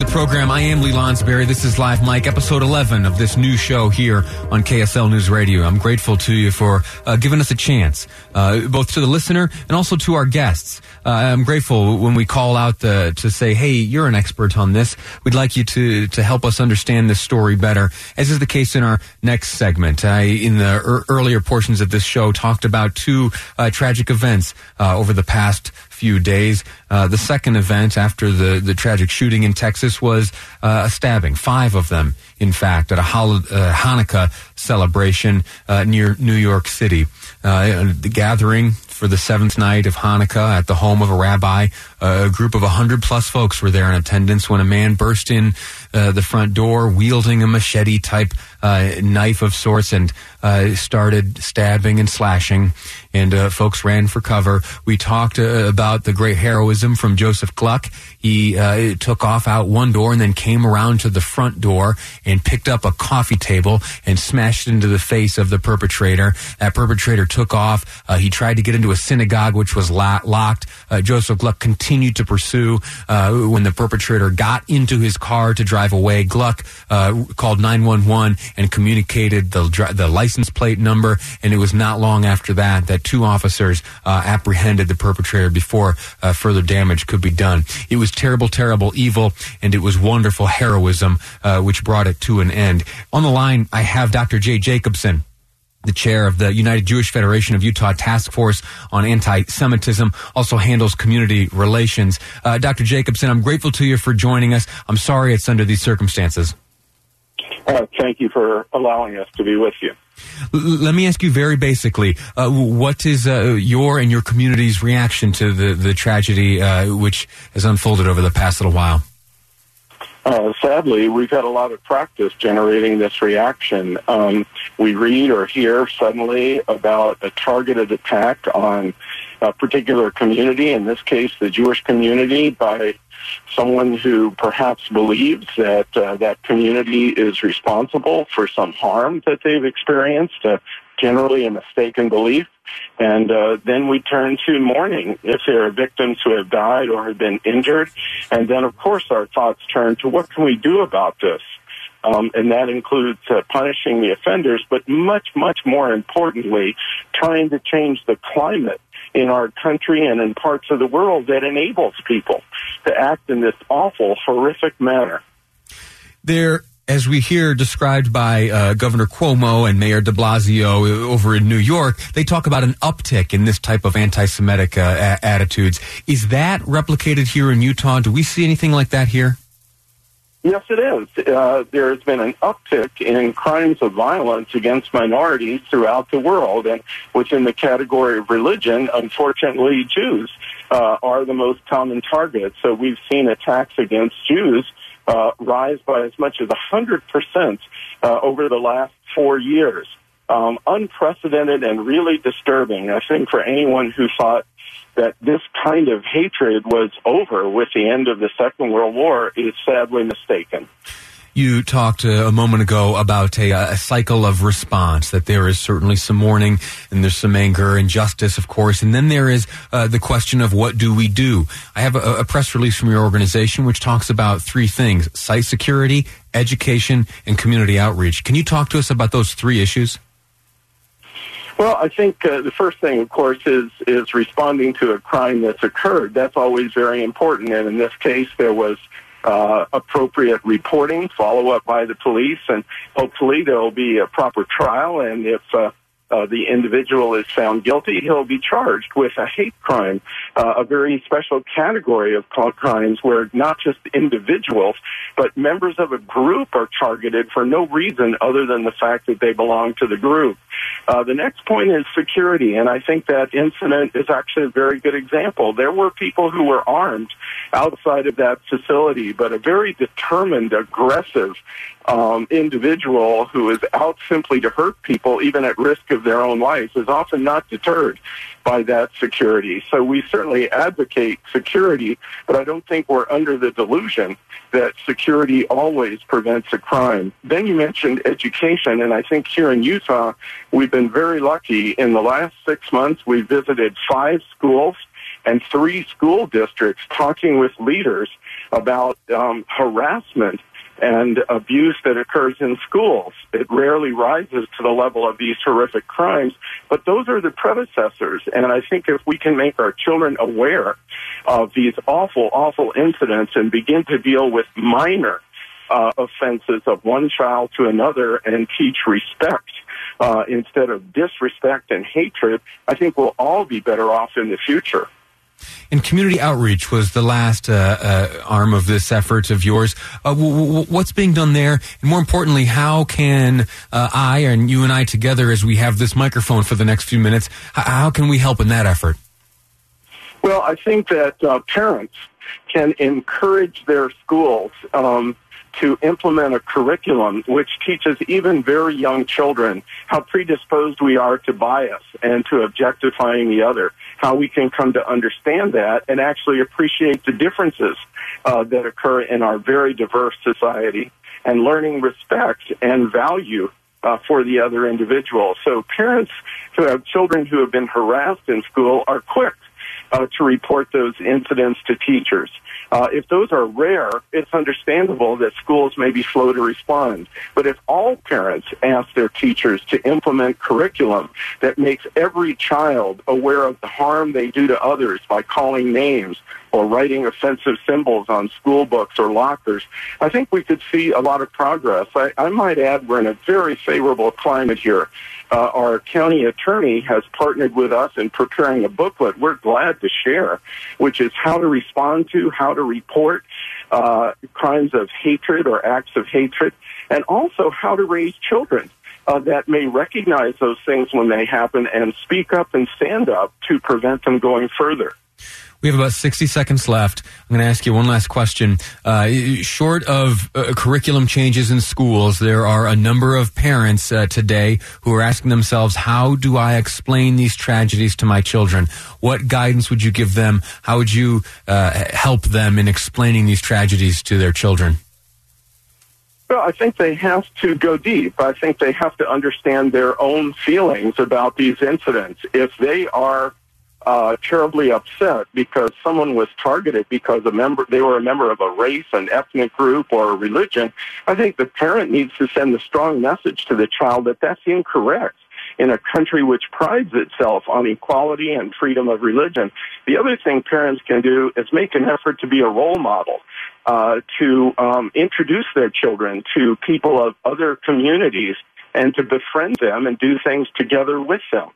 The program, I am Lee Lonsberry. This is Live Mic, episode 11 of this new show here on KSL News Radio. I'm grateful to you for uh, giving us a chance, uh, both to the listener and also to our guests. Uh, I'm grateful when we call out to say, hey, you're an expert on this. We'd like you to, to help us understand this story better, as is the case in our next segment. I, in the er- earlier portions of this show, talked about two uh, tragic events uh, over the past few days. Uh, the second event after the, the tragic shooting in Texas was uh, a stabbing, five of them, in fact, at a Hol- uh, Hanukkah celebration uh, near New York City. Uh, the gathering for the seventh night of Hanukkah at the home of a rabbi. Uh, a group of 100 plus folks were there in attendance when a man burst in uh, the front door wielding a machete type uh, knife of sorts and uh, started stabbing and slashing. And uh, folks ran for cover. We talked uh, about the great heroism from Joseph Gluck. He took off out one door and then came around to the front door and picked up a coffee table and smashed it into the face of the perpetrator. That perpetrator took off. he tried to get into a synagogue, which was locked. Joseph Gluck continued to pursue. when the perpetrator got into his car to drive away, Gluck called 911 and communicated the the license plate number. And it was not long after that that two officers uh, apprehended the perpetrator before uh, further damage could be done. It was terrible, terrible evil, and it was wonderful heroism uh, which brought it to an end. On the line, I have Dr. Jay Jacobson the chair of the United Jewish Federation of Utah Task Force on Anti-Semitism, also handles community relations. Uh, Dr. Jacobson, I'm grateful to you for joining us. I'm sorry it's under these circumstances. Uh, thank you for allowing us to be with you. Let me ask you very basically, uh, what is uh, your and your community's reaction to the, the tragedy uh, which has unfolded over the past little while? Uh, sadly, we've had a lot of practice generating this reaction. Um, we read or hear suddenly about a targeted attack on a particular community, in this case, the Jewish community, by someone who perhaps believes that uh, that community is responsible for some harm that they've experienced, generally a mistaken belief. And uh, then we turn to mourning if there are victims who have died or have been injured. And then, of course, our thoughts turn to what can we do about this? Um, and that includes uh, punishing the offenders, but much, much more importantly, trying to change the climate in our country and in parts of the world that enables people to act in this awful, horrific manner. There, as we hear described by uh, Governor Cuomo and Mayor de Blasio over in New York, they talk about an uptick in this type of anti Semitic uh, a- attitudes. Is that replicated here in Utah? Do we see anything like that here? Yes, it is. Uh, there has been an uptick in crimes of violence against minorities throughout the world, and within the category of religion, unfortunately, Jews uh, are the most common target. So we've seen attacks against Jews uh, rise by as much as 100% uh, over the last four years. Um, unprecedented and really disturbing, I think, for anyone who thought that this kind of hatred was over with the end of the Second World War is sadly mistaken. You talked uh, a moment ago about a, a, cycle of response, that there is certainly some mourning and there's some anger and justice, of course. And then there is uh, the question of what do we do? I have a, a press release from your organization which talks about three things site security, education, and community outreach. Can you talk to us about those three issues? Well, I think uh, the first thing, of course, is is responding to a crime that's occurred. That's always very important, and in this case, there was uh, appropriate reporting, follow up by the police, and hopefully there will be a proper trial. And if uh, uh, the individual is found guilty, he'll be charged with a hate crime, uh, a very special category of crimes where not just individuals, but members of a group are targeted for no reason other than the fact that they belong to the group. Uh, the next point is security, and I think that incident is actually a very good example. There were people who were armed outside of that facility, but a very determined, aggressive um, individual who is out simply to hurt people, even at risk of their own life, is often not deterred by that security. So we certainly advocate security, but I don't think we're under the delusion that security always prevents a crime. Then you mentioned education, and I think here in Utah, we've been very lucky. In the last six months, we visited five schools and three school districts talking with leaders about um, harassment and abuse that occurs in schools. It rarely rises to the level of these horrific crimes, but those are the predecessors. And I think if we can make our children aware of these awful, awful incidents and begin to deal with minor uh, offenses of one child to another and teach respect uh, instead of disrespect and hatred, I think we'll all be better off in the future. And community outreach was the last uh, uh, arm of this effort of yours. Uh, w- w- what's being done there? And more importantly, how can uh, I and you and I together, as we have this microphone for the next few minutes, h- how can we help in that effort? Well, I think that uh, parents can encourage their schools um, to implement a curriculum which teaches even very young children how predisposed we are to bias and to objectifying the other, how we can come to understand that and actually appreciate the differences uh, that occur in our very diverse society and learning respect and value uh, for the other individual. So parents who have children who have been harassed in school are quick uh, to report those incidents to teachers. Uh, if those are rare, it's understandable that schools may be slow to respond. But if all parents ask their teachers to implement curriculum that makes every child aware of the harm they do to others by calling names or writing offensive symbols on school books or lockers, I think we could see a lot of progress. I, I might add we're in a very favorable climate here. Uh, our county attorney has partnered with us in preparing a booklet we're glad to share, which is how to respond to, how to report uh, crimes of hatred or acts of hatred, and also how to raise children. Uh, that may recognize those things when they happen and speak up and stand up to prevent them going further. We have about 60 seconds left. I'm going to ask you one last question. Uh, short of uh, curriculum changes in schools, there are a number of parents uh, today who are asking themselves, how do I explain these tragedies to my children? What guidance would you give them? How would you uh, help them in explaining these tragedies to their children? Well, I think they have to go deep. I think they have to understand their own feelings about these incidents. If they are uh, terribly upset because someone was targeted because a member they were a member of a race, an ethnic group, or a religion. I think the parent needs to send a strong message to the child that that's incorrect in a country which prides itself on equality and freedom of religion. The other thing parents can do is make an effort to be a role model. Uh, to um, introduce their children to people of other communities and to befriend them and do things together with them.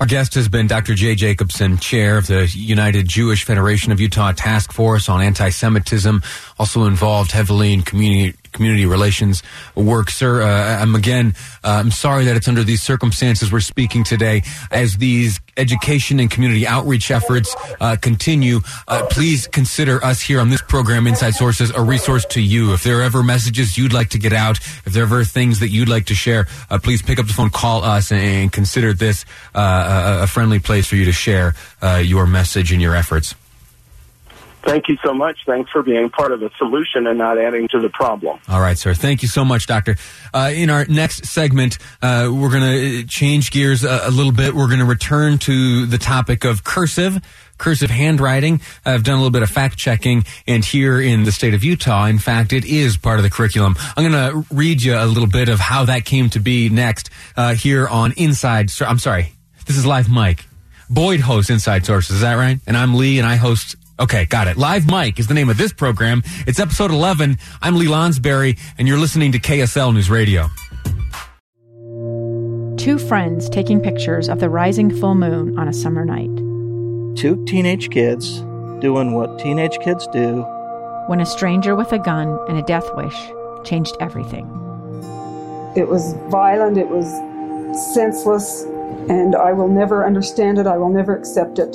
Our guest has been Dr. Jay Jacobson, chair of the United Jewish Federation of Utah Task Force on Anti-Semitism, also involved heavily in community community relations work, sir. Uh, I'm again, uh, I'm sorry that it's under these circumstances we're speaking today. As these education and community outreach efforts uh, continue, uh, please consider us here on this program, Inside Sources, a resource to you. If there are ever messages you'd like to get out, if there are ever things that you'd like to share, uh, please pick up the phone, call us, and, and consider this uh, a friendly place for you to share your message and your efforts. Thank you so much. Thanks for being part of the solution and not adding to the problem. All right, sir. Thank you so much, Doctor. Uh, in our next segment, uh, we're going to change gears a, a, little bit. We're going to return to the topic of cursive. Cursive handwriting. I've done a little bit of fact checking, and here in the state of Utah, in fact, it is part of the curriculum. I'm going to read you a little bit of how that came to be next uh, here on Inside. I'm sorry, this is Live Mic. Boyd hosts Inside Sources, is that right? And I'm Lee, and I host Okay, got it. Live Mic is the name of this program. It's episode 11. I'm Lee Lonsberry, and you're listening to KSL News Radio. Two friends taking pictures of the rising full moon on a summer night. Two teenage kids doing what teenage kids do. When a stranger with a gun and a death wish changed everything. It was violent, it was senseless, and I will never understand it. I will never accept it.